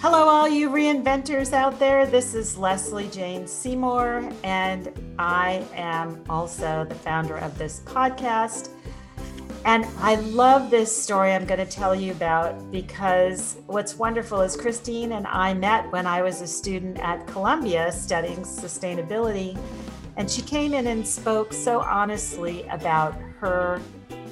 Hello, all you reinventors out there. This is Leslie Jane Seymour, and I am also the founder of this podcast. And I love this story I'm going to tell you about because what's wonderful is Christine and I met when I was a student at Columbia studying sustainability. And she came in and spoke so honestly about her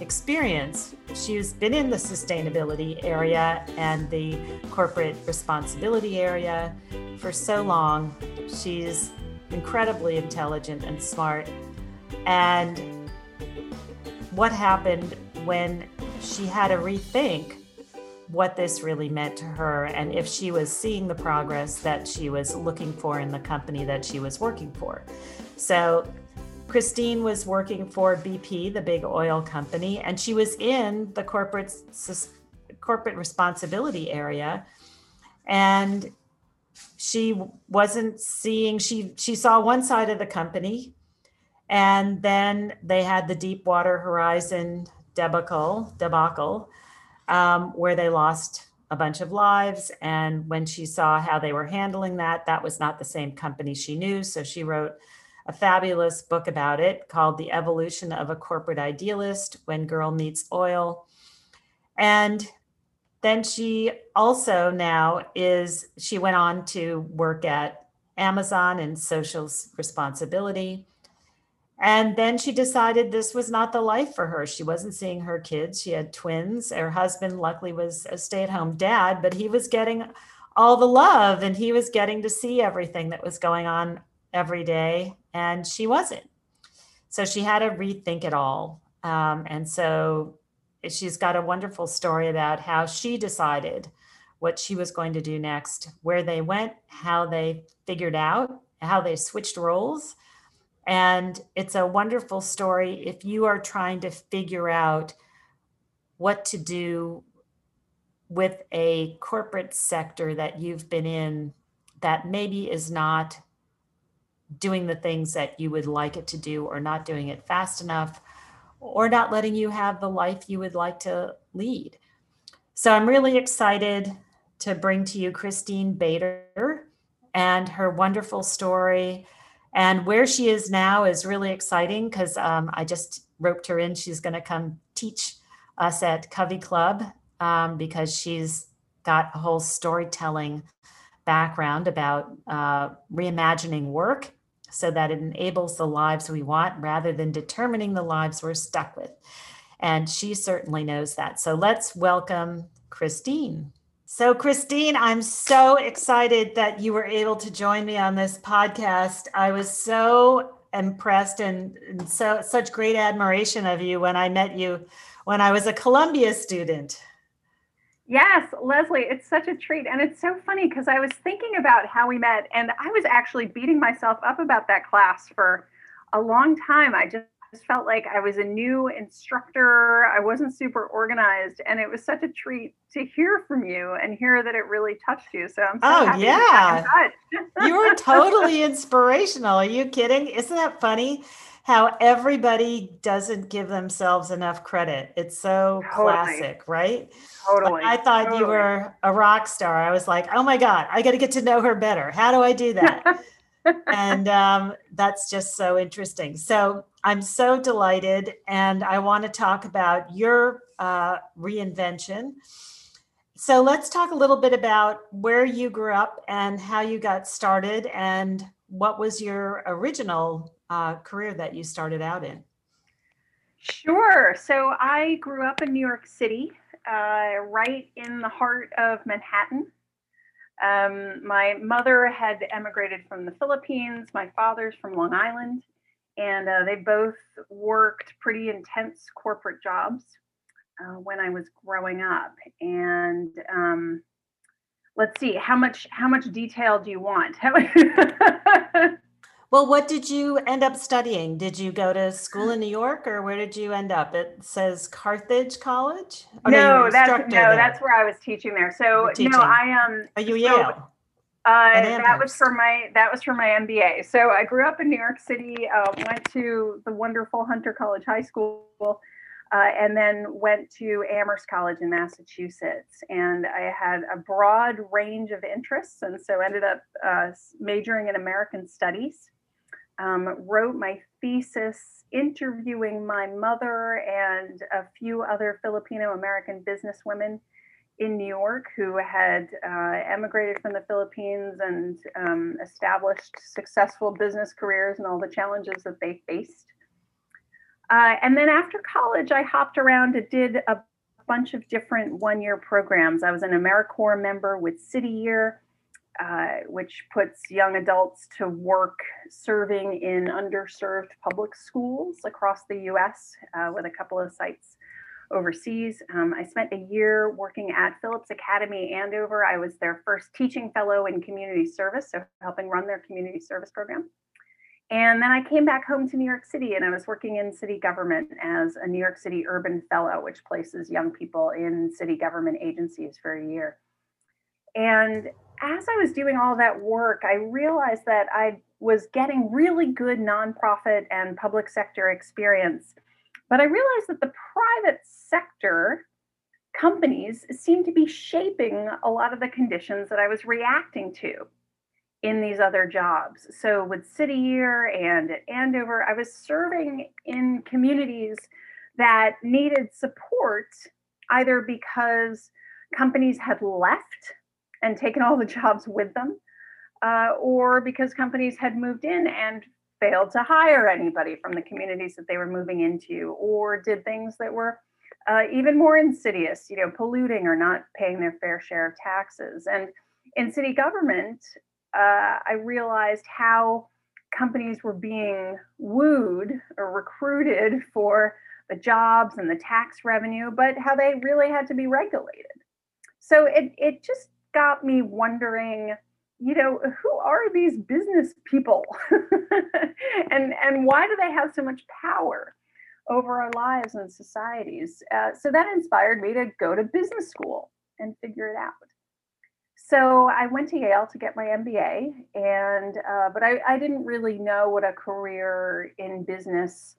experience. She's been in the sustainability area and the corporate responsibility area for so long. She's incredibly intelligent and smart. And what happened when she had to rethink what this really meant to her and if she was seeing the progress that she was looking for in the company that she was working for. So Christine was working for BP, the big oil company, and she was in the corporate corporate responsibility area, and she wasn't seeing she she saw one side of the company, and then they had the Deepwater Horizon debacle debacle, um, where they lost a bunch of lives. And when she saw how they were handling that, that was not the same company she knew. So she wrote a fabulous book about it called The Evolution of a Corporate Idealist When Girl Meets Oil. And then she also now is, she went on to work at Amazon and social responsibility. And then she decided this was not the life for her. She wasn't seeing her kids. She had twins. Her husband, luckily, was a stay at home dad, but he was getting all the love and he was getting to see everything that was going on every day, and she wasn't. So she had to rethink it all. Um, and so she's got a wonderful story about how she decided what she was going to do next, where they went, how they figured out, how they switched roles. And it's a wonderful story if you are trying to figure out what to do with a corporate sector that you've been in that maybe is not doing the things that you would like it to do or not doing it fast enough or not letting you have the life you would like to lead. So I'm really excited to bring to you Christine Bader and her wonderful story. And where she is now is really exciting because um, I just roped her in. She's going to come teach us at Covey Club um, because she's got a whole storytelling background about uh, reimagining work so that it enables the lives we want rather than determining the lives we're stuck with. And she certainly knows that. So let's welcome Christine. So, Christine, I'm so excited that you were able to join me on this podcast. I was so impressed and, and so such great admiration of you when I met you when I was a Columbia student. Yes, Leslie, it's such a treat. And it's so funny because I was thinking about how we met, and I was actually beating myself up about that class for a long time. I just felt like I was a new instructor. I wasn't super organized, and it was such a treat to hear from you and hear that it really touched you. So I'm so oh happy yeah, you were totally inspirational. Are you kidding? Isn't that funny? How everybody doesn't give themselves enough credit. It's so totally. classic, right? Totally. I thought totally. you were a rock star. I was like, oh my God, I got to get to know her better. How do I do that? and um, that's just so interesting. So I'm so delighted. And I want to talk about your uh, reinvention. So let's talk a little bit about where you grew up and how you got started and what was your original uh, career that you started out in. Sure. So I grew up in New York City uh, right in the heart of Manhattan. Um, my mother had emigrated from the Philippines, my father's from Long Island, and uh, they both worked pretty intense corporate jobs uh, when I was growing up. And um, let's see, how much how much detail do you want? Well, what did you end up studying? Did you go to school in New York, or where did you end up? It says Carthage College. Oh, no, no that's no, there. that's where I was teaching there. So no, I um. Are you so, Yale? Uh, that was for my that was for my MBA. So I grew up in New York City. Uh, went to the wonderful Hunter College High School. uh, and then went to Amherst College in Massachusetts. And I had a broad range of interests, and so ended up uh, majoring in American Studies. Um, wrote my thesis interviewing my mother and a few other Filipino American businesswomen in New York who had uh, emigrated from the Philippines and um, established successful business careers and all the challenges that they faced. Uh, and then after college, I hopped around and did a bunch of different one year programs. I was an AmeriCorps member with City Year, uh, which puts young adults to work serving in underserved public schools across the US uh, with a couple of sites overseas. Um, I spent a year working at Phillips Academy Andover. I was their first teaching fellow in community service, so helping run their community service program. And then I came back home to New York City and I was working in city government as a New York City Urban Fellow, which places young people in city government agencies for a year. And as I was doing all that work, I realized that I was getting really good nonprofit and public sector experience. But I realized that the private sector companies seemed to be shaping a lot of the conditions that I was reacting to in these other jobs. So with City Year and at Andover, I was serving in communities that needed support either because companies had left and taken all the jobs with them, uh, or because companies had moved in and failed to hire anybody from the communities that they were moving into, or did things that were uh, even more insidious, you know, polluting or not paying their fair share of taxes. And in city government, uh, I realized how companies were being wooed or recruited for the jobs and the tax revenue, but how they really had to be regulated. So it, it just got me wondering, you know, who are these business people? and, and why do they have so much power over our lives and societies? Uh, so that inspired me to go to business school and figure it out so I went to Yale to get my MBA, and uh, but I, I, didn't really know what a career in business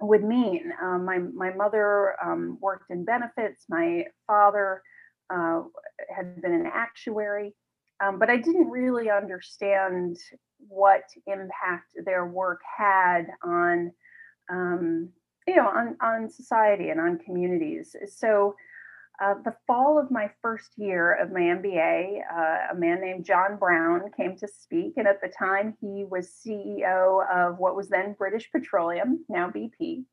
would mean. Um, my my mother um, worked in benefits. My father uh, had been an actuary, um, but I didn't really understand what impact their work had on um, you know on on society and on communities. So uh, the fall of my first year of my MBA, uh, a man named John Browne came to speak. And at the time, he was CEO of what was then British Petroleum, now BP.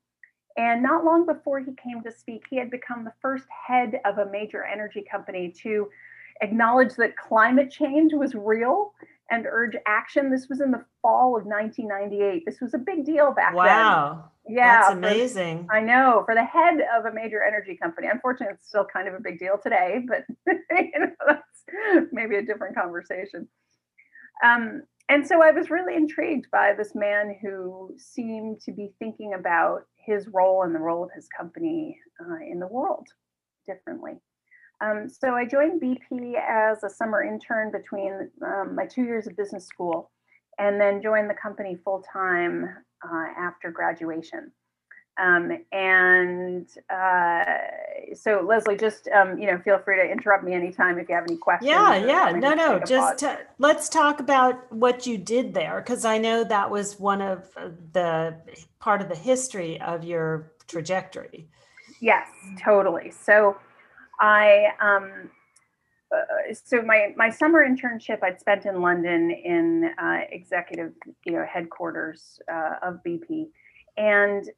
And not long before he came to speak, he had become the first head of a major energy company to acknowledge that climate change was real and urge action. This was in the fall of 1998. This was a big deal back wow. then. Wow. Yeah. That's amazing. For, I know. For the head of a major energy company. Unfortunately, it's still kind of a big deal today, but you know, that's maybe a different conversation. Um, and so I was really intrigued by this man who seemed to be thinking about his role and the role of his company uh, in the world differently. Um, so I joined BP as a summer intern between um, my two years of business school and then joined the company full time uh, after graduation. Um, and uh, so Leslie, just um, you know, feel free to interrupt me anytime if you have any questions. Yeah, yeah, no, no, just t- let's talk about what you did there because I know that was one of the part of the history of your trajectory. Yes, totally. So I um, uh, so my my summer internship I'd spent in London in uh, executive you know headquarters uh, of BP, and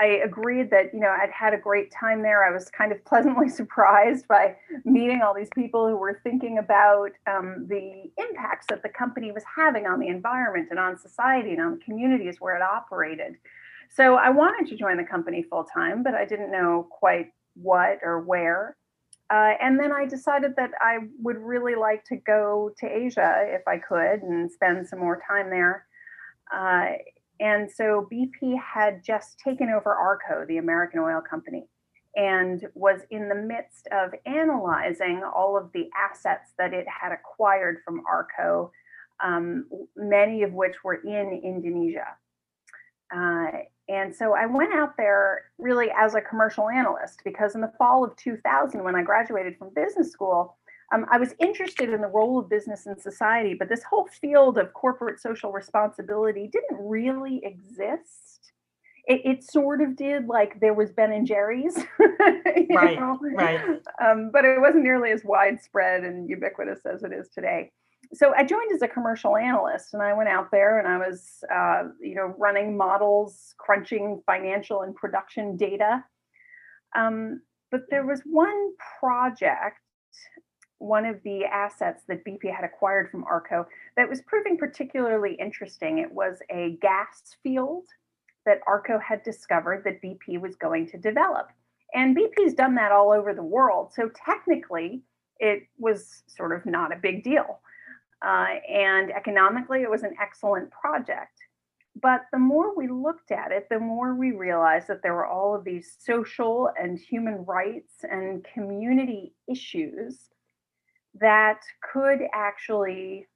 I agreed that you know I'd had a great time there. I was kind of pleasantly surprised by meeting all these people who were thinking about um, the impacts that the company was having on the environment and on society and on the communities where it operated. So I wanted to join the company full time, but I didn't know quite what or where. Uh, and then I decided that I would really like to go to Asia if I could and spend some more time there. Uh, and so BP had just taken over ARCO, the American Oil Company, and was in the midst of analyzing all of the assets that it had acquired from ARCO, um, many of which were in Indonesia. Uh, and so I went out there really as a commercial analyst because in the fall of 2000, when I graduated from business school, um, I was interested in the role of business in society, but this whole field of corporate social responsibility didn't really exist. It, it sort of did, like there was Ben and Jerry's, right? Know? Right. Um, but it wasn't nearly as widespread and ubiquitous as it is today so I joined as a commercial analyst, and I went out there and I was, uh, you know, running models, crunching financial and production data. Um, but there was one project, one of the assets that BP had acquired from ARCO that was proving particularly interesting. It was a gas field that ARCO had discovered that BP was going to develop. And BP's done that all over the world. So technically, it was sort of not a big deal. Uh, and economically, it was an excellent project. But the more we looked at it, the more we realized that there were all of these social and human rights and community issues that could actually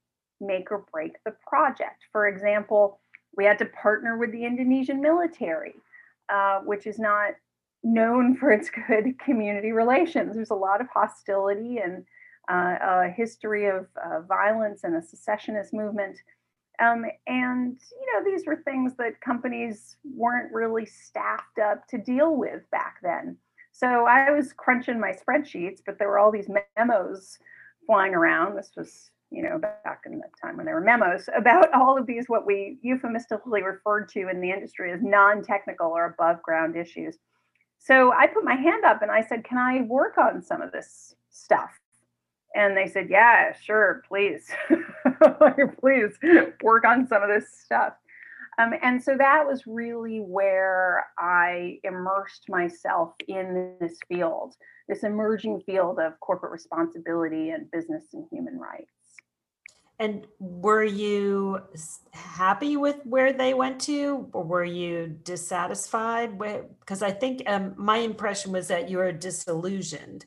make or break the project. For example, we had to partner with the Indonesian military, uh, which is not known for its good community relations. There's a lot of hostility and uh, a history of uh, violence and a secessionist movement. Um, and you know these were things that companies weren't really staffed up to deal with back then. So I was crunching my spreadsheets, but there were all these memos flying around. This was you know back in the time when there were memos about all of these what we euphemistically referred to in the industry as non-technical or above ground issues. So I put my hand up and I said, "Can I work on some of this stuff?" And they said, Yeah, sure, please. please work on some of this stuff. Um, and so that was really where I immersed myself in this field, this emerging field of corporate responsibility and business and human rights. And were you happy with where they went to, or were you dissatisfied? Because I think um, my impression was that you were disillusioned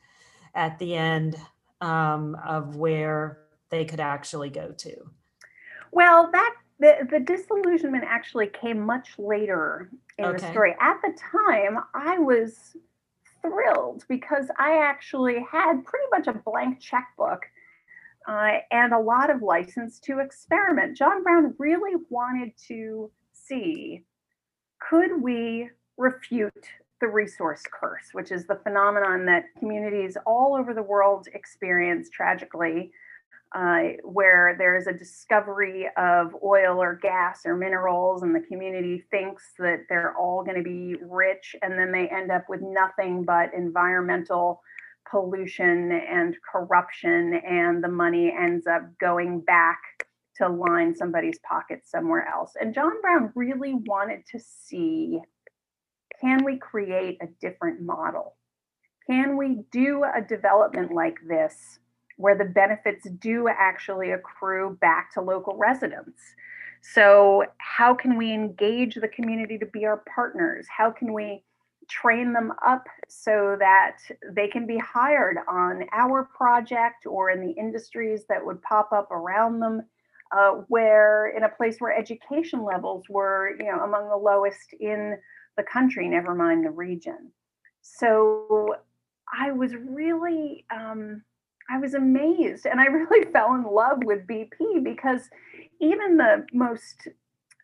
at the end um, of where they could actually go to? Well, that the, the disillusionment actually came much later in okay. the story. At the time, I was thrilled because I actually had pretty much a blank checkbook uh, and a lot of license to experiment. John Browne really wanted to see could we refute the resource curse, which is the phenomenon that communities all over the world experience tragically, uh, where there is a discovery of oil or gas or minerals, and the community thinks that they're all going to be rich, and then they end up with nothing but environmental pollution and corruption, and the money ends up going back to line somebody's pockets somewhere else. And John Browne really wanted to see can we create a different model? Can we do a development like this where the benefits do actually accrue back to local residents? So, how can we engage the community to be our partners? How can we train them up so that they can be hired on our project or in the industries that would pop up around them? Uh, where in a place where education levels were, you know, among the lowest in the country, never mind the region. So I was really, um, I was amazed and I really fell in love with BP because even the most,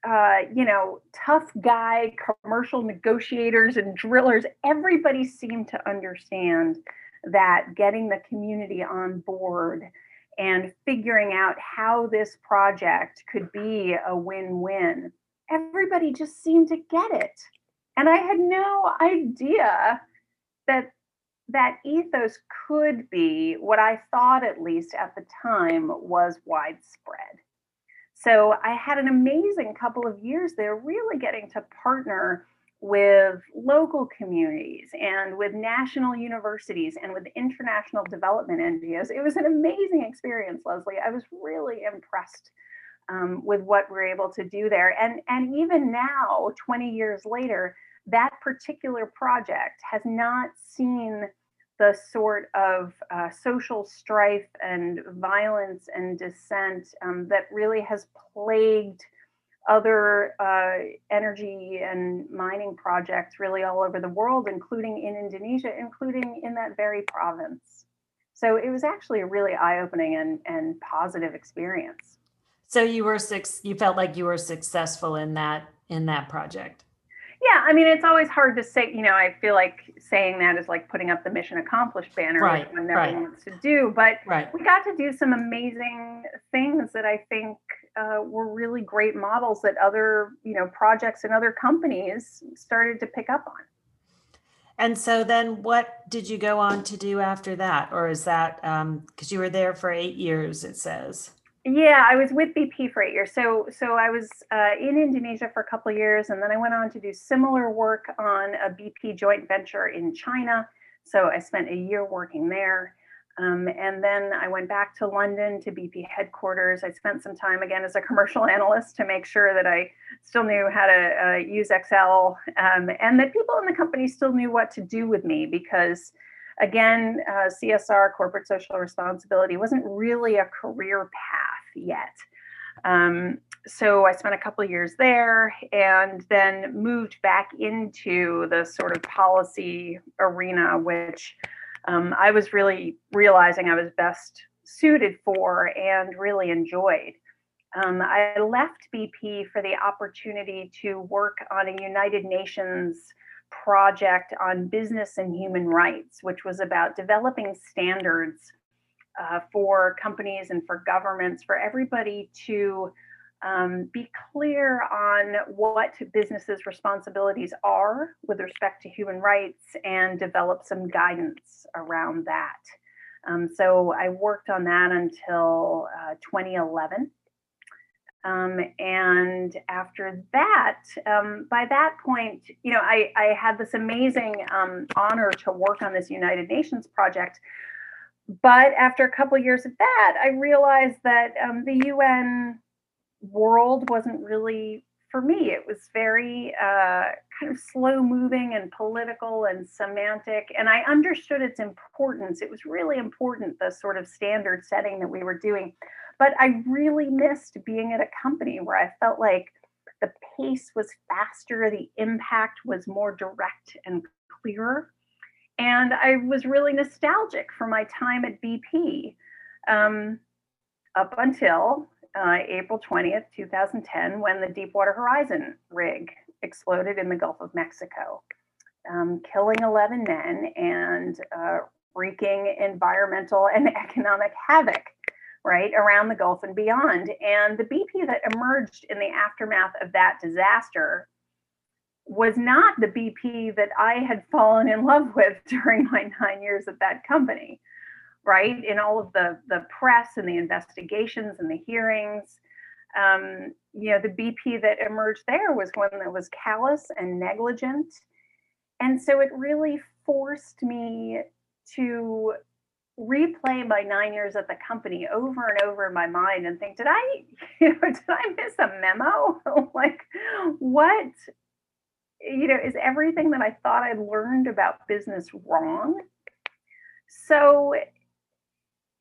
uh, you know, tough guy commercial negotiators and drillers, everybody seemed to understand that getting the community on board and figuring out how this project could be a win win, everybody just seemed to get it. And I had no idea that that ethos could be what I thought, at least at the time, was widespread. So I had an amazing couple of years there, really getting to partner with local communities and with national universities and with international development NGOs. It was an amazing experience, Leslie. I was really impressed um, with what we're able to do there. And, and even now, 20 years later, that particular project has not seen the sort of uh, social strife and violence and dissent um, that really has plagued other uh, energy and mining projects really all over the world, including in Indonesia, including in that very province. So it was actually a really eye-opening and, and positive experience. So you were six, you felt like you were successful in that in that project. Yeah, I mean, it's always hard to say. You know, I feel like saying that is like putting up the mission accomplished banner, right, which one never right. wants to do. But right. we got to do some amazing things that I think uh, were really great models that other, you know, projects and other companies started to pick up on. And so then, what did you go on to do after that, or is that because um, you were there for eight years? It says. Yeah, I was with BP for eight years. So, so I was uh, in Indonesia for a couple years, and then I went on to do similar work on a BP joint venture in China. So I spent a year working there, um, and then I went back to London to BP headquarters. I spent some time again as a commercial analyst to make sure that I still knew how to uh, use Excel, um, and that people in the company still knew what to do with me because again, uh, CSR, corporate social responsibility, wasn't really a career path yet. Um, so I spent a couple years there and then moved back into the sort of policy arena, which um, I was really realizing I was best suited for and really enjoyed. Um, I left BP for the opportunity to work on a United Nations project on business and human rights, which was about developing standards uh, for companies and for governments, for everybody to um, be clear on what businesses' responsibilities are with respect to human rights and develop some guidance around that. Um, so I worked on that until uh, 2011. Um, and after that, um, by that point, you know, I, I had this amazing um, honor to work on this United Nations project. But after a couple of years of that, I realized that um, the UN world wasn't really for me. It was very uh, kind of slow moving and political and semantic. And I understood its importance. It was really important, the sort of standard setting that we were doing. But I really missed being at a company where I felt like the pace was faster, the impact was more direct and clearer. And I was really nostalgic for my time at BP um, up until uh, April 20th, 2010, when the Deepwater Horizon rig exploded in the Gulf of Mexico, um, killing 11 men and uh, wreaking environmental and economic havoc right, around the Gulf and beyond. And the BP that emerged in the aftermath of that disaster was not the BP that I had fallen in love with during my nine years at that company, right? In all of the, the press and the investigations and the hearings. Um, you know, the BP that emerged there was one that was callous and negligent. And so it really forced me to replay my nine years at the company over and over in my mind and think, did I, you know, did I miss a memo? like, what, you know, is everything that I thought I learned about business wrong? So,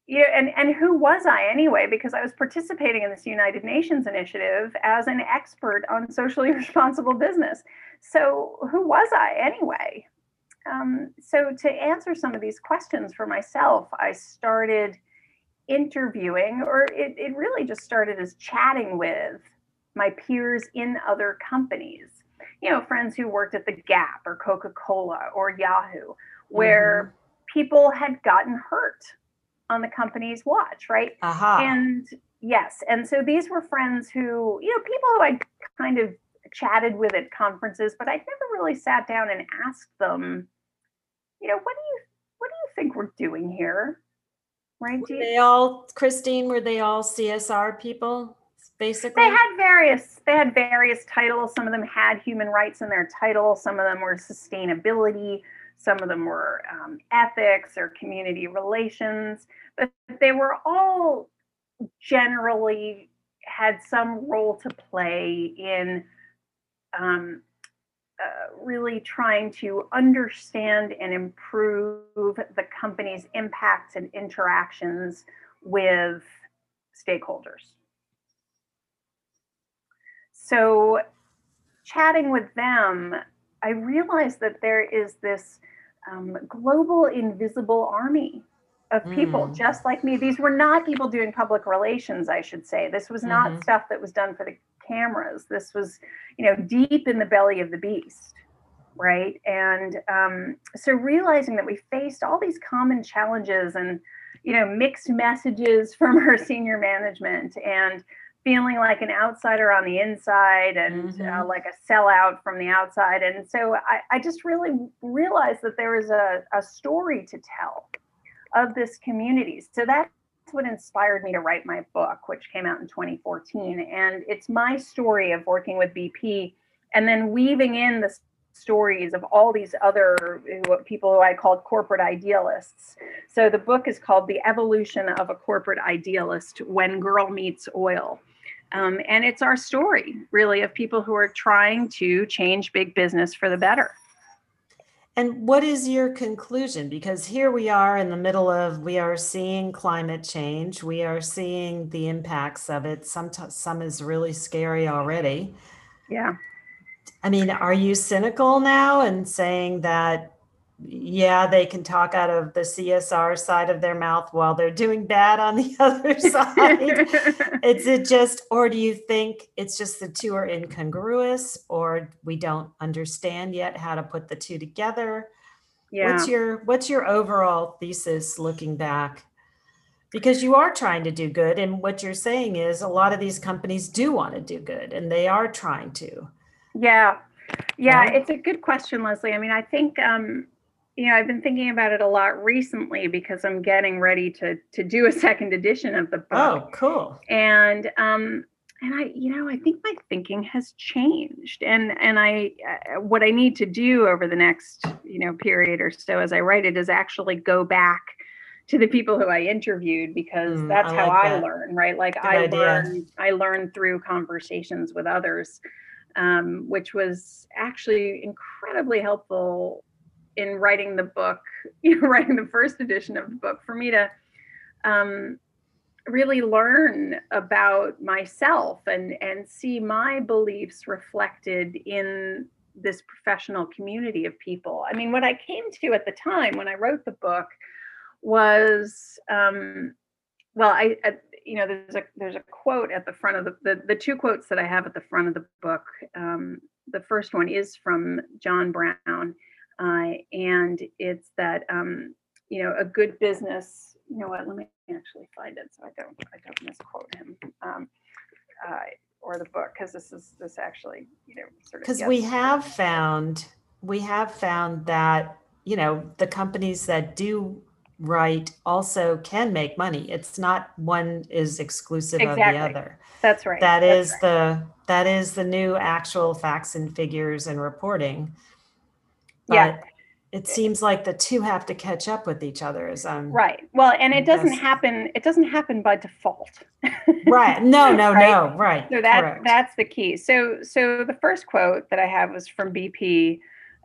yeah, and, and who was I anyway? Because I was participating in this United Nations initiative as an expert on socially responsible business. So, who was I anyway? Um, so to answer some of these questions for myself, I started interviewing, or it, it really just started as chatting with my peers in other companies. You know, friends who worked at the Gap or Coca Cola or Yahoo, where mm-hmm. people had gotten hurt on the company's watch, right? Uh-huh. And yes, and so these were friends who, you know, people who I kind of chatted with at conferences, but I'd never really sat down and asked them, you know, what do you what do you think we're doing here? Right? Were they all Christine, were they all CSR people? Basically, they had various they had various titles. Some of them had human rights in their title. Some of them were sustainability. Some of them were um, ethics or community relations. But they were all generally had some role to play in um, uh, really trying to understand and improve the company's impacts and interactions with stakeholders. so chatting with them, I realized that there is this um, global invisible army of people mm. just like me. These were not people doing public relations, I should say. This was not mm-hmm. stuff that was done for the cameras. This was, you know, deep in the belly of the beast, right? And um, so realizing that we faced all these common challenges and, you know, mixed messages from our senior management and feeling like an outsider on the inside and uh, mm-hmm. uh, like a sellout from the outside. And so I, I just really realized that there was a, a story to tell of this community. So that's what inspired me to write my book, which came out in 2014. And it's my story of working with BP and then weaving in the stories of all these other people who I called corporate idealists. So the book is called The Evolution of a Corporate Idealist When Girl Meets Oil. Um, and it's our story, really, of people who are trying to change big business for the better. And what is your conclusion? Because here we are in the middle of, we are seeing climate change. We are seeing the impacts of it. Some, some is really scary already. Yeah. I mean, are you cynical now and saying that yeah, they can talk out of the CSR side of their mouth while they're doing bad on the other side. Is it just, or do you think it's just the two are incongruous, or we don't understand yet how to put the two together? Yeah. What's your What's your overall thesis looking back? Because you are trying to do good, and what you're saying is a lot of these companies do want to do good, and they are trying to. Yeah, yeah, it's a good question, Leslie. I mean, I think um, you know, I've been thinking about it a lot recently because I'm getting ready to to do a second edition of the book. Oh, cool. And um and I you know, I think my thinking has changed. And and I uh, what I need to do over the next, you know, period or so as I write it is actually go back to the people who I interviewed because mm, that's I how like I that. learn, right? Like Good I idea. learn I learn through conversations with others. Um, which was actually incredibly helpful in writing the book, you know, writing the first edition of the book, for me to um, really learn about myself and and see my beliefs reflected in this professional community of people. I mean, what I came to at the time when I wrote the book was, um, well, I, I you know, there's a there's a quote at the front of the the, the two quotes that I have at the front of the book. Um, the first one is from John Browne uh, and it's that um, you know a good business. You know what? Let me actually find it so I don't I don't misquote him. Um, uh, or the book because this is this actually you know sort of because we have found we have found that you know the companies that do right also can make money it's not one is exclusive exactly. of the other that's right That that's is right. the that is the new actual facts and figures and reporting but yeah. it seems like the two have to catch up with each other as I'm right. Well, and it doesn't happen, it doesn't happen by default. right. No, no, right? no. Right. So that that's the key. So so the first quote that I have was from BP.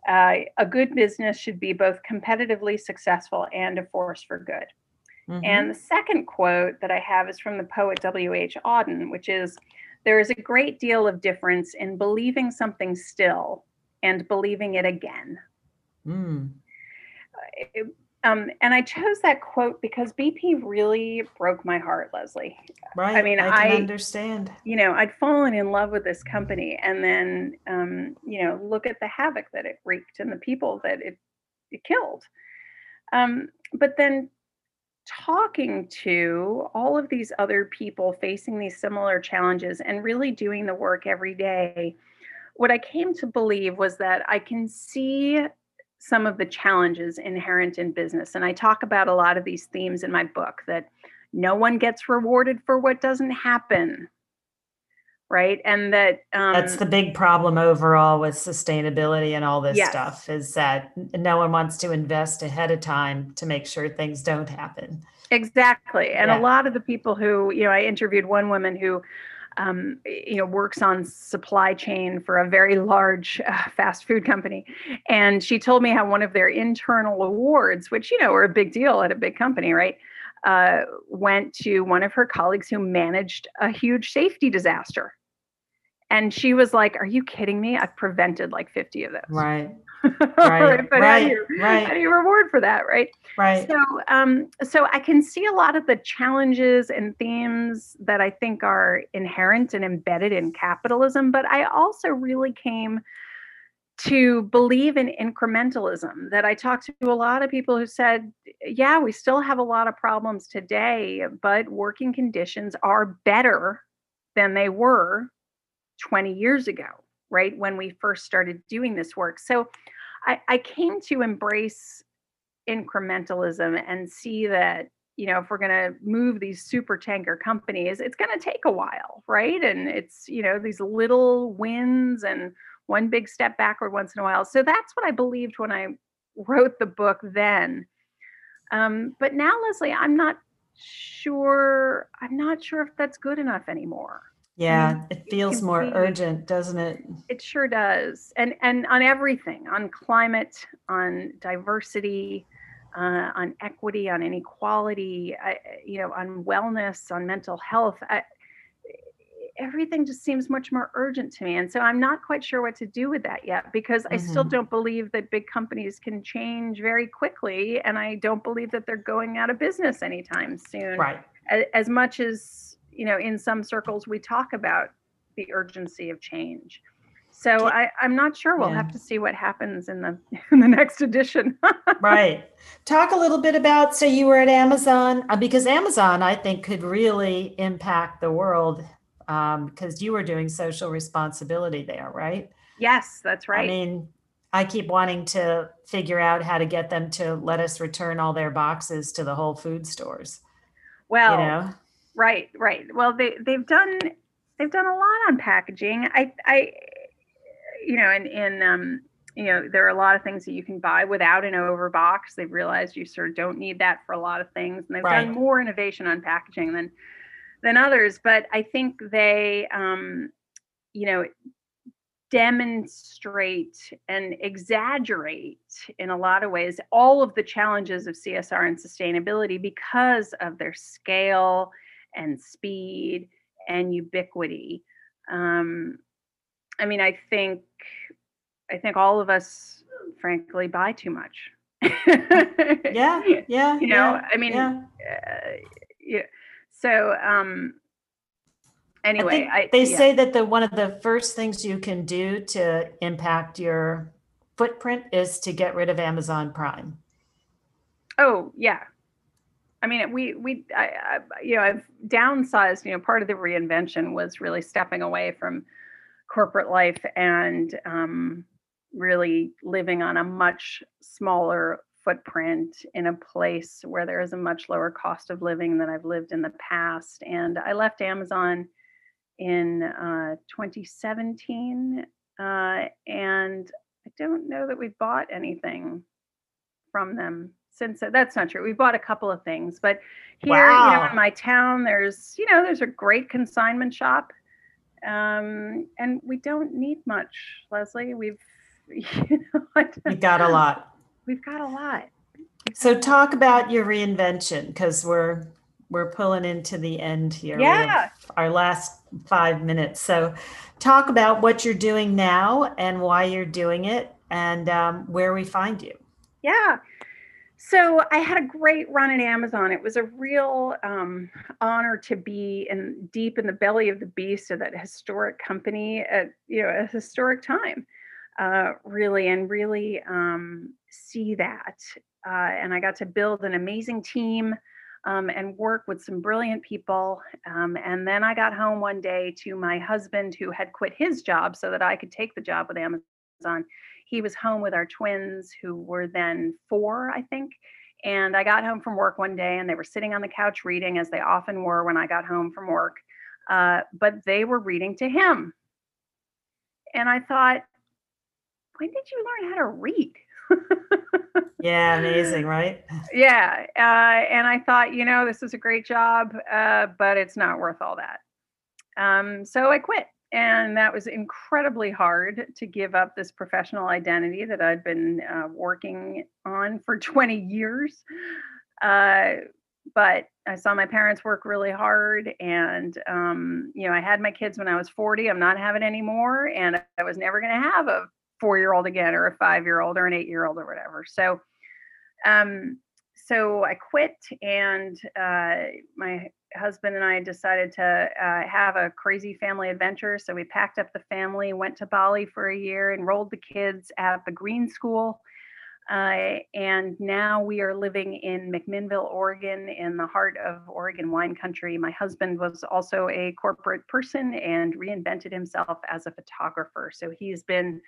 Uh, a good business should be both competitively successful and a force for good. Mm-hmm. And the second quote that I have is from the poet W.H. Auden, which is There is a great deal of difference in believing something still and believing it again. Mm. um, and I chose that quote because BP really broke my heart, Leslie. Right. I mean, I, I understand. You know, I'd fallen in love with this company, and then, um, you know, look at the havoc that it wreaked and the people that it it killed. Um, but then talking to all of these other people facing these similar challenges and really doing the work every day what I came to believe was that I can see some of the challenges inherent in business. And I talk about a lot of these themes in my book that no one gets rewarded for what doesn't happen. Right. And that um, that's the big problem overall with sustainability and all this yes. stuff is that no one wants to invest ahead of time to make sure things don't happen. Exactly. And yeah. a lot of the people who, you know, I interviewed one woman who um, you know, works on supply chain for a very large uh, fast food company. And she told me how one of their internal awards, which, you know, are a big deal at a big company, right? Uh, went to one of her colleagues who managed a huge safety disaster. And she was like, Are you kidding me? I've prevented like 50 of those. Right. Right. but right. how do you right. how do you reward for that? Right. Right. So, um, so I can see a lot of the challenges and themes that I think are inherent and embedded in capitalism, but I also really came to believe in incrementalism. That I talked to a lot of people who said, yeah, we still have a lot of problems today, but working conditions are better than they were 20 years ago, right? When we first started doing this work. So I, I came to embrace incrementalism and see that you know if we're going to move these super tanker companies it's going to take a while right and it's you know these little wins and one big step backward once in a while so that's what i believed when i wrote the book then um, but now leslie i'm not sure i'm not sure if that's good enough anymore yeah, it feels more see- urgent, doesn't it? it sure does and and on everything on climate on diversity uh, on equity on inequality I, you know on wellness on mental health I, everything just seems much more urgent to me and so i'm not quite sure what to do with that yet because i still Mhm. don't believe that big companies can change very quickly and i don't believe that they're going out of business anytime soon Right. a- as much as you know in some circles we talk about the urgency of change so I, i'm not sure we'll Yeah. have to see what happens in the in the next edition right. Talk a little bit about, so you were at Amazon, uh, because Amazon, I think, could really impact the world because you were doing social responsibility there, right? yes that's right I mean, I keep wanting to figure out how to get them to let us return all their boxes to the Whole Food stores. well you know, right right. Well they they've done they've done a lot on packaging. I i you know in in um you know there are a lot of things that you can buy without an overbox. They've realized you sort of don't need that for a lot of things and they've Right. done more innovation on packaging than than others. But i think they um you know demonstrate and exaggerate in a lot of ways all of the challenges of CSR and sustainability because of their scale and speed and ubiquity. Um, I mean, I think I think all of us, frankly, buy too much. yeah, yeah. you know, yeah, I mean, yeah. uh, yeah. So um, anyway, I I, think they yeah. say that the one of the first things you can do to impact your footprint is to get rid of Amazon Prime. Oh yeah. I mean, we we I, I you know I've downsized. You know, part of the reinvention was really stepping away from corporate life and um, really living on a much smaller footprint in a place where there is a much lower cost of living than I've lived in the past. And I left Amazon in uh, 2017, uh, and I don't know that we've bought anything from them since then. that's not true. We bought a couple of things, but here, you know, in my town, there's you know there's a great consignment shop, um, and we don't need much, Leslie. We've you know, don't- got a lot. we've got a lot. So talk about your reinvention because we're we're pulling into the end here. Yeah. our last five minutes. So talk about what you're doing now and why you're doing it and um, where we find you. Yeah. So I had a great run at Amazon. It was a real um, honor to be in deep in the belly of the beast of that historic company at you know a historic time, uh, really, and really um, see that. Uh, and I got to build an amazing team um, and work with some brilliant people. Um, and then I got home one day to my husband who had quit his job so that I could take the job with Amazon he was home with our twins who were then four i think and i got home from work one day and they were sitting on the couch reading as they often were when i got home from work uh, but they were reading to him. And i thought when did you learn how to read? Yeah, amazing, right? yeah uh, and i thought you know this is a great job uh, but it's not worth all that. Um, so i quit and that was incredibly hard to give up this professional identity that i'd been uh, working on for 20 years uh, but I saw my parents work really hard. And, um, you know, I had my kids when I was 40. I'm not having any more. And I was never going to have a four year old again, or a five year old, or an eight year old, or whatever. So, um, so I quit, and uh, my husband and I decided to uh, have a crazy family adventure. So we packed up the family, went to Bali for a year, enrolled the kids at the Green School. Uh, and now we are living in McMinnville, Oregon, in the heart of Oregon wine country. My husband was also a corporate person and reinvented himself as a photographer. So he's been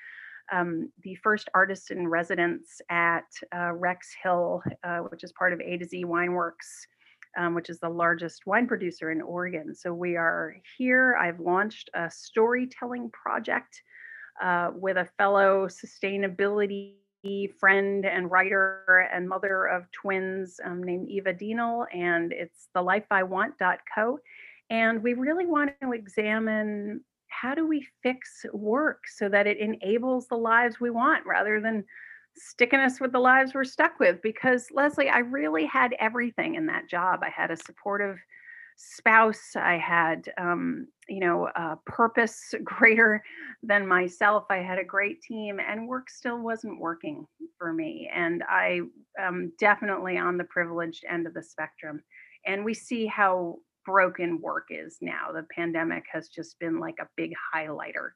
um, the first artist in residence at uh, Rex Hill, uh, which is part of A to Z Wineworks, um, which is the largest wine producer in Oregon. So we are here. I've launched a storytelling project uh, with a fellow sustainability friend and writer and mother of twins um, named Eva Dienel, and it's the lifeiwant.co. And we really want to examine how do we fix work so that it enables the lives we want rather than sticking us with the lives we're stuck with because leslie i really had everything in that job i had a supportive spouse i had um, you know a purpose greater than myself i had a great team and work still wasn't working for me and i am definitely on the privileged end of the spectrum and we see how broken work is now. The pandemic has just been like a big highlighter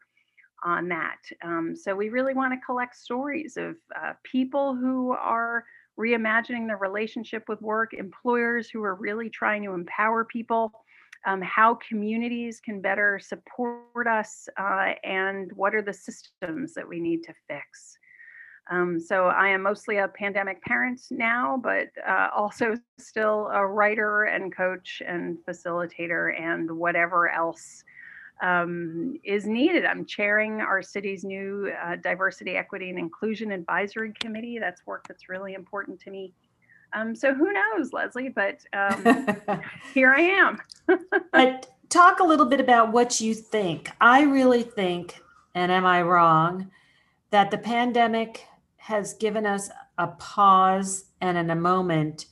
on that. Um, so we really want to collect stories of uh, people who are reimagining their relationship with work, employers who are really trying to empower people, um, how communities can better support us, uh, and what are the systems that we need to fix. Um, so I am mostly a pandemic parent now, but uh, also still a writer and coach and facilitator and whatever else um, is needed. I'm chairing our city's new uh, diversity, equity, and inclusion advisory committee. That's work that's really important to me. Um, so who knows, Leslie? But um, here I am. but talk a little bit about what you think. I really think, and am I wrong, that the pandemic has given us a pause and in a moment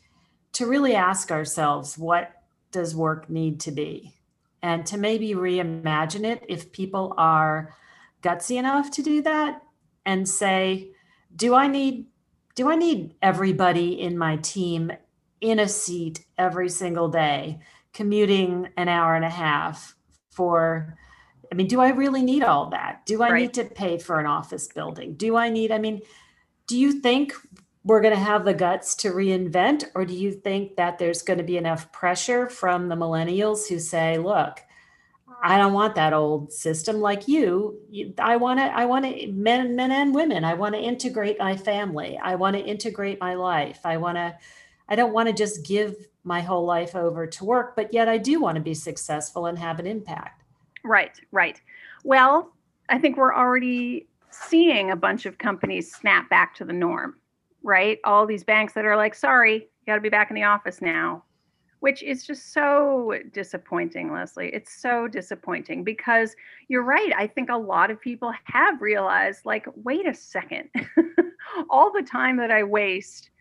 to really ask ourselves what does work need to be and to maybe reimagine it if people are gutsy enough to do that and say do i need do i need everybody in my team in a seat every single day commuting an hour and a half for i mean do i really need all that do i right. need to pay for an office building do i need i mean do you think we're going to have the guts to reinvent or do you think that there's going to be enough pressure from the millennials who say look i don't want that old system like you, i want to i want to men men and women. I want to integrate my family. I want to integrate my life. I want to i don't want to just give my whole life over to work but yet i do want to be successful and have an impact. Right right. Well i think we're already seeing a bunch of companies snap back to the norm, right? All these banks that are like, sorry, you got to be back in the office now, which is just so disappointing, Leslie. It's so disappointing because you're right. I think a lot of people have realized, like, wait a second, all the time that I waste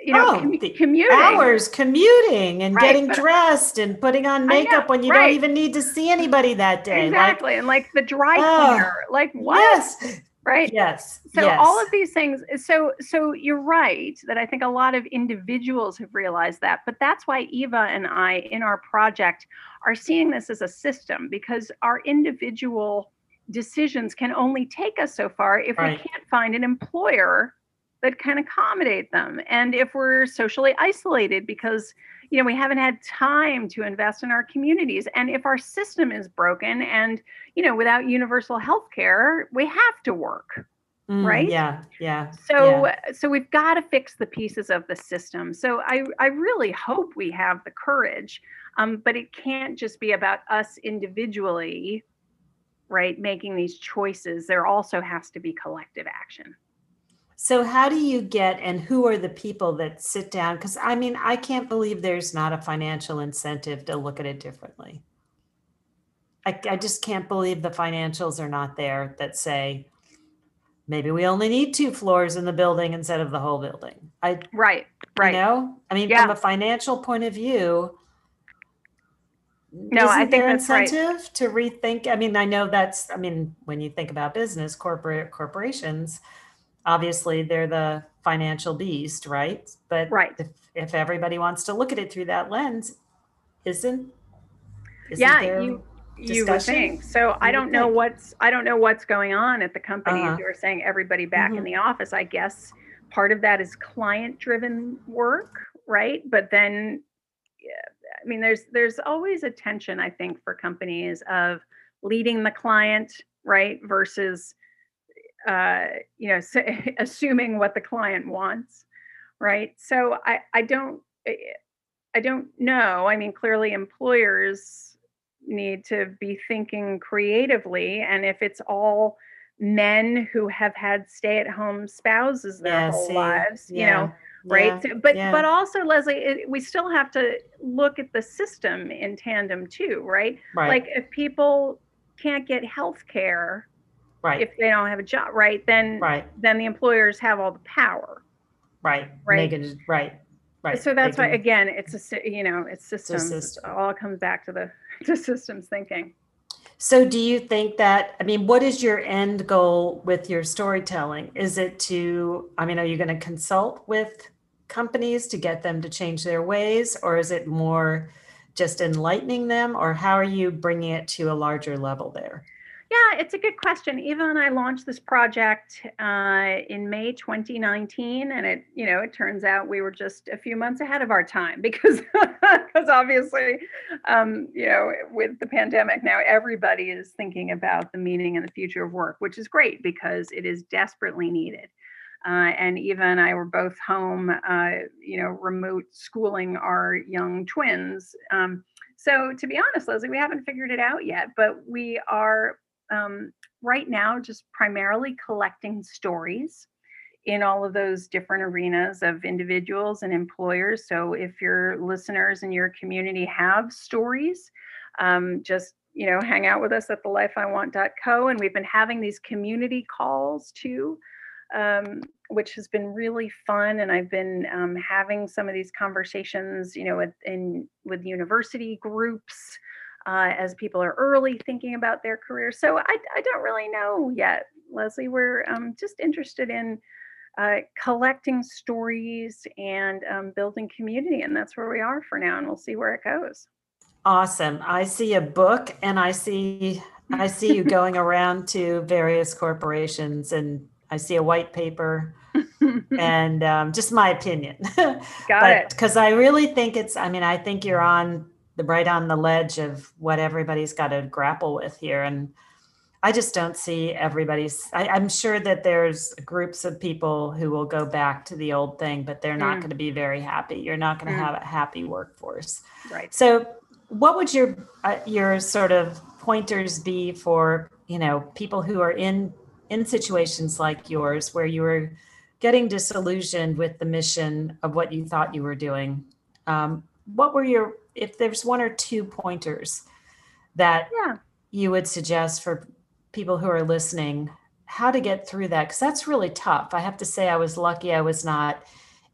you know, oh, com- commuting hours commuting and right, getting dressed and putting on makeup when you right. don't even need to see anybody that day. Exactly. Like, and like the dry cleaner, like what? Yes. Right. Yes. So yes. all of these things. So so you're right that I think a lot of individuals have realized that, but that's why Eva and I in our project are seeing this as a system because our individual decisions can only take us so far if right. we can't find an employer that can accommodate them. And if we're socially isolated because you know we haven't had time to invest in our communities. And if our system is broken and you know without universal health care we have to work mm, right? yeah yeah so yeah. so we've got to fix the pieces of the system. So i i really hope we have the courage um, but it can't just be about us individually right making these choices. There also has to be collective action so, how do you get and who are the people that sit down? Because I mean, I can't believe there's not a financial incentive to look at it differently. I, I just can't believe the financials are not there that say, maybe we only need two floors in the building instead of the whole building. I, Right, right. you know, I mean, Yeah. from a financial point of view. No, I think there that's right. incentive to rethink? I mean, I know that's, I mean, when you think about business, corporate corporations, obviously they're the financial beast, right? But Right. if, if everybody wants to look at it through that lens, isn't, isn't Yeah, there you you would discussion? think. So I don't know think. what's I don't know what's going on at the company. Uh-huh. You were saying everybody back Mhm. in the office. I guess part of that is client driven work, right? But then yeah, I mean there's there's always a tension I think for companies of leading the client, right? Versus uh, you know, s assuming what the client wants, right? So I I don't eh, I don't know. I mean, clearly employers need to be thinking creatively. And if it's all men who have had stay at home spouses their Yeah, whole see, lives, you know, right? yeah, So- but yeah. but also, Leslie, it, we still have to look at the system in tandem too, right? Right, Like if people can't get health care right, if they don't have a job, right? Then right, then the employers have all the power. right. Right. Megan, right, right. So that's They why again, it's a you know, it's systems. It system. all comes back to the to systems thinking. So do you think that, I mean, what is your end goal with your storytelling? Is it to, I mean, are you going to consult with companies to get them to change their ways? Or is it more just enlightening them? Or how are you bringing it to a larger level there? Yeah, it's a good question. Eva and I launched this project uh, in May 2019, and it, you know, it turns out we were just a few months ahead of our time because, because obviously, um, you know, with the pandemic now, everybody is thinking about the meaning and the future of work, which is great because it is desperately needed. Uh, and Eva and I were both home, uh, you know, remote schooling our young twins. Um, so to be honest, Leslie, we haven't figured it out yet, but we are um, right now just primarily collecting stories in all of those different arenas of individuals and employers. So if your listeners in your community have stories, um, just you know, hang out with us at thelifeiwant.co. And we've been having these community calls too, um, which has been really fun. And I've been um, having some of these conversations, you know, with in with university groups uh, as people are early thinking about their careers. So I, I don't really know yet, Leslie. We're um, just interested in uh, collecting stories and um, building community, and that's where we are for now. And we'll see where it goes. Awesome. I see a book and I see, I see you going around to various corporations and I see a white paper and um, just my opinion. Got but it. because I really think it's, I mean, I think you're on right on the ledge of what everybody's got to grapple with here. And I just don't see everybody's, I, I'm sure that there's groups of people who will go back to the old thing, but they're not Mm. going to be very happy. You're not going to Mm. have a happy workforce. Right. So, what would your uh, your sort of pointers be for you know people who are in in situations like yours where you were getting disillusioned with the mission of what you thought you were doing? Um, what were your if there's one or two pointers that Yeah. you would suggest for people who are listening how to get through that because that's really tough i have to say i was lucky i was not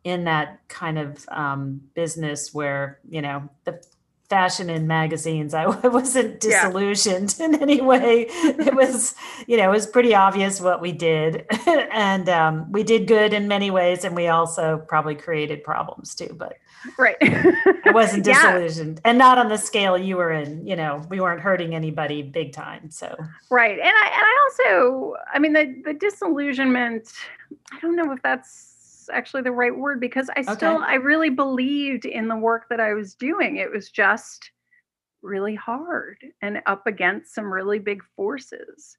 in that kind of um, business where you know the fashion in magazines i wasn't Yeah. disillusioned in any way it was you know it was pretty obvious what we did and um, we did good in many ways and we also probably created problems too but Right. i wasn't Yeah. disillusioned and not on the scale you were in you know we weren't hurting anybody big time so Right. And I and I also I mean the the disillusionment, I don't know if that's actually the right word because I still I really believed in the work that I was doing. It was just really hard and up against some really big forces.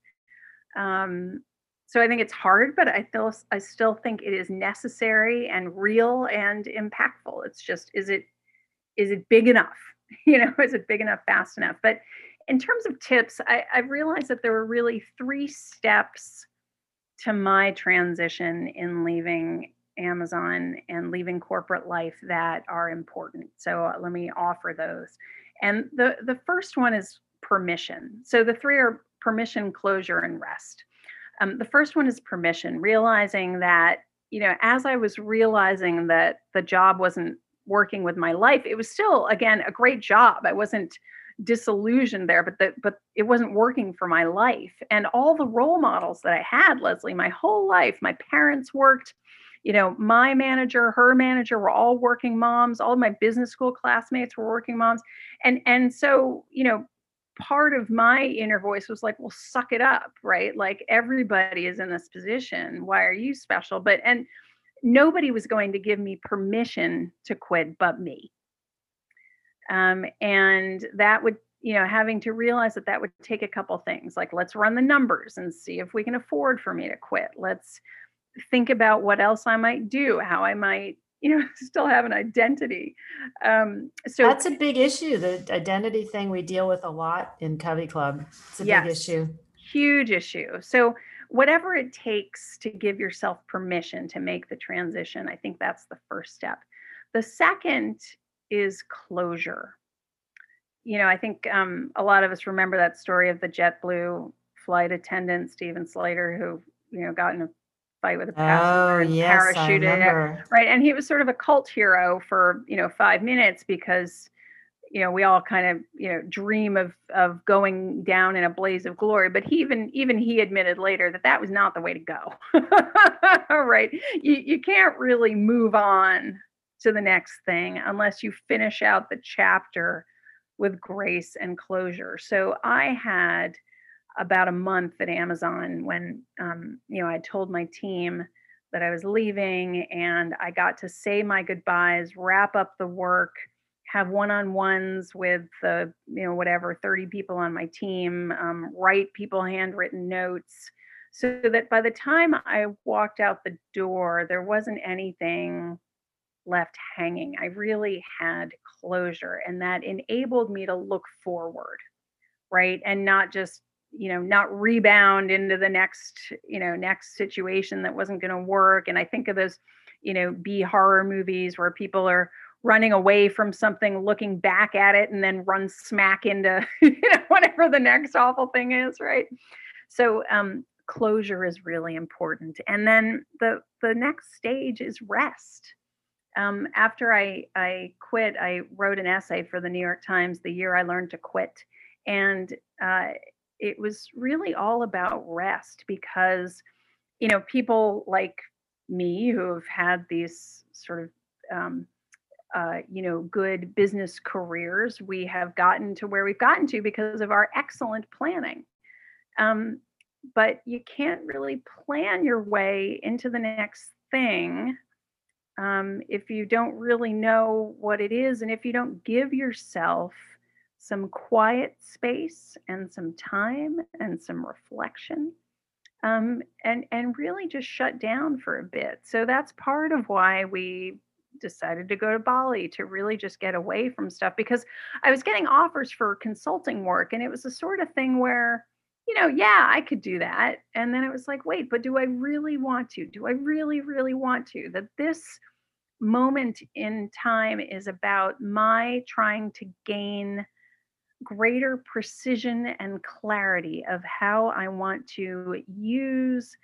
Um so I think it's hard, but I still I still think it is necessary and real and impactful. It's just is it is it big enough? You know, is it big enough, fast enough? But in terms of tips, I, I realized that there were really three steps to my transition in leaving Amazon and leaving corporate life that are important. So uh, let me offer those. And the, the first one is permission. So the three are permission, closure, and rest. Um, the first one is permission, realizing that, you know, as I was realizing that the job wasn't working with my life, it was still, again, a great job. I wasn't disillusioned there, but that but it wasn't working for my life. And all the role models that I had, Leslie, my whole life, my parents worked, you know, my manager, her manager were all working moms, all of my business school classmates were working moms. And and so, you know, part of my inner voice was like, well, suck it up, right? Like everybody is in this position. Why are you special? But, and nobody was going to give me permission to quit but me. Um, and that would, you know, having to realize that that would take a couple things like, let's run the numbers and see if we can afford for me to quit. Let's think about what else I might do, how I might you know still have an identity um so that's a big issue the identity thing we deal with a lot in covey club. It's a yes, big issue. Huge issue. So whatever it takes to give yourself permission to make the transition i think that's the first step. The second is closure. You know i think um, a lot of us remember that story of the jetblue flight attendant steven slater who you know got in a fight with a passenger oh, and yes, right? And he was sort of a cult hero for you know five minutes because you know we all kind of you know dream of of going down in a blaze of glory. But he even even he admitted later that that was not the way to go right? You, you can't really move on to the next thing unless you finish out the chapter with grace and closure. So i had about a month at Amazon when um, you know I told my team that I was leaving and I got to say my goodbyes, wrap up the work, have one-on-ones with the you know whatever 30 people on my team, um, write people handwritten notes so that by the time I walked out the door, there wasn't anything left hanging. I really had closure and that enabled me to look forward, right? And not just you know not rebound into the next you know next situation that wasn't going to work. And i think of those you know b horror movies where people are running away from something looking back at it and then run smack into you know whatever the next awful thing is right? So um closure is really important. And then the the next stage is rest. Um, after I, I quit, I wrote an essay for the New York Times, The Year I Learned to Quit. And uh, it was really all about rest because you know people like me who have had these sort of um, uh, you know good business careers we have gotten to where we've gotten to because of our excellent planning. Um, but you can't really plan your way into the next thing um, if you don't really know what it is and if you don't give yourself some quiet space and some time and some reflection um, and and really just shut down for a bit. So that's part of why we decided to go to bali to really just get away from stuff because i was getting offers for consulting work and it was the sort of thing where you know yeah i could do that. And then it was like wait but do i really want to? Do i really really want to? That this moment in time is about my trying to gain greater precision and clarity of how I want to use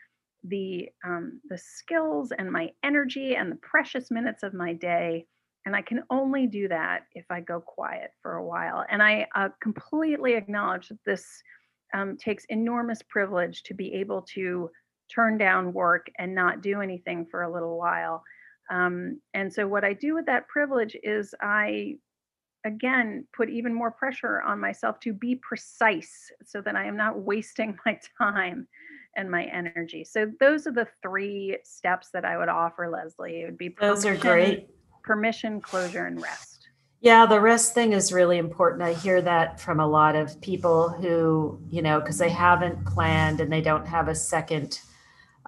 the um, the skills and my energy and the precious minutes of my day and i can only do that if i go quiet for a while. And i uh, completely acknowledge that this um, takes enormous privilege to be able to turn down work and not do anything for a little while. Um, and so what i do with that privilege is i again put even more pressure on myself to be precise so that I am not wasting my time and my energy. So those are the three steps that I would offer, Leslie. It would be those are great. Permission, closure, and rest. Yeah, the rest thing is really important. I hear that from a lot of people who, you know, because they haven't planned and they don't have a second,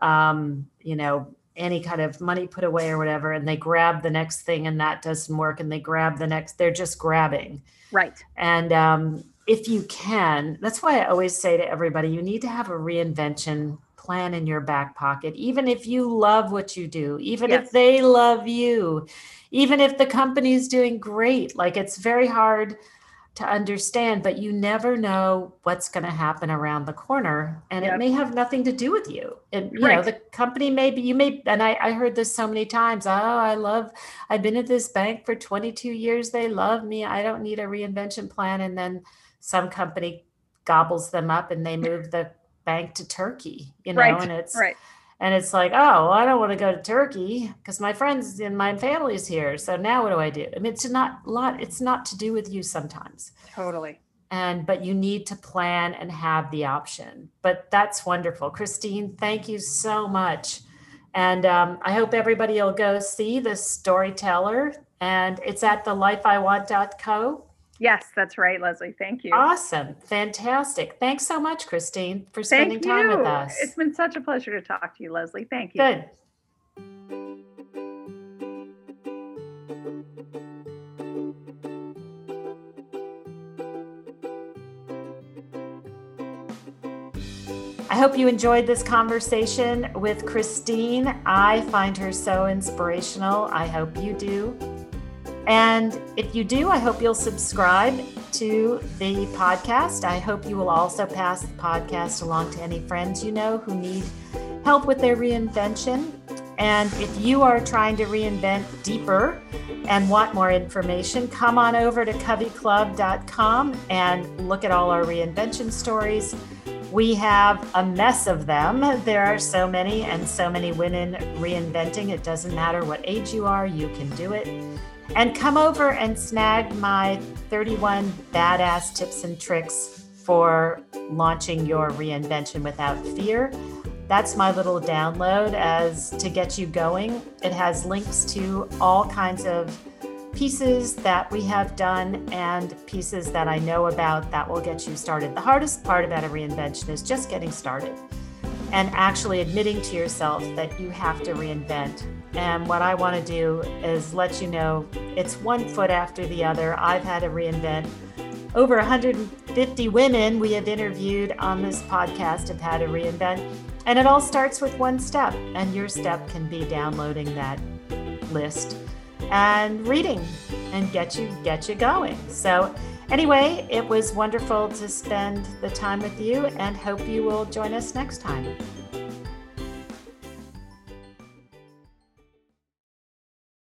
um, you know, any kind of money put away or whatever and they grab the next thing and that doesn't work and they grab the next they're just grabbing. Right. And um, if you can that's why i always say to everybody you need to have a reinvention plan in your back pocket. Even if you love what you do even yes. if they love you even if the company's doing great like it's very hard to understand, but you never know what's going to happen around the corner. And yep. it may have nothing to do with you. And, you right. know, the company may be, you may, and I, I heard this so many times. Oh, I love, I've been at this bank for 22 years. They love me. I don't need a reinvention plan. And then some company gobbles them up and they move the bank to Turkey, you know, right. and it's, right and it's like oh well, i don't want to go to turkey because my friends and my family's here so now what do i do? I mean it's not lot it's not to do with you sometimes. Totally. And but you need to plan and have the option. But that's wonderful. Christine thank you so much. And um, i hope everybody will go see the storyteller. And it's at the lifeiwant.co Yes, that's right, Leslie. Thank you. Awesome. Fantastic. Thanks so much, Christine, for spending time with us. It's been such a pleasure to talk to you, Leslie. Thank you. Good. I hope you enjoyed this conversation with Christine. I find her so inspirational. I hope you do. And if you do, I hope you'll subscribe to the podcast. I hope you will also pass the podcast along to any friends you know who need help with their reinvention. And if you are trying to reinvent deeper and want more information, come on over to coveyclub.com and look at all our reinvention stories. We have a mess of them. There are so many and so many women reinventing. It doesn't matter what age you are, you can do it. And come over and snag my 31 badass tips and tricks for launching your reinvention without fear. That's my little download as to get you going. It has links to all kinds of pieces that we have done and pieces that I know about that will get you started. The hardest part about a reinvention is just getting started and actually admitting to yourself that you have to reinvent. And what I want to do is let you know it's one foot after the other. I've had to reinvent. Over 150 women we have interviewed on this podcast have had to reinvent. And it all starts with one step. And your step can be downloading that list and reading and get you get you going. So Anyway, it was wonderful to spend the time with you and hope you will join us next time.